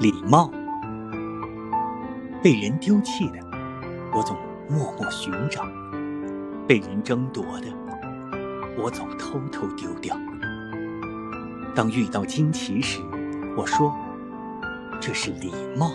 礼貌。被人丢弃的我总默默寻找被人争夺的我总偷偷丢掉。当遇到惊奇时我说这是礼貌。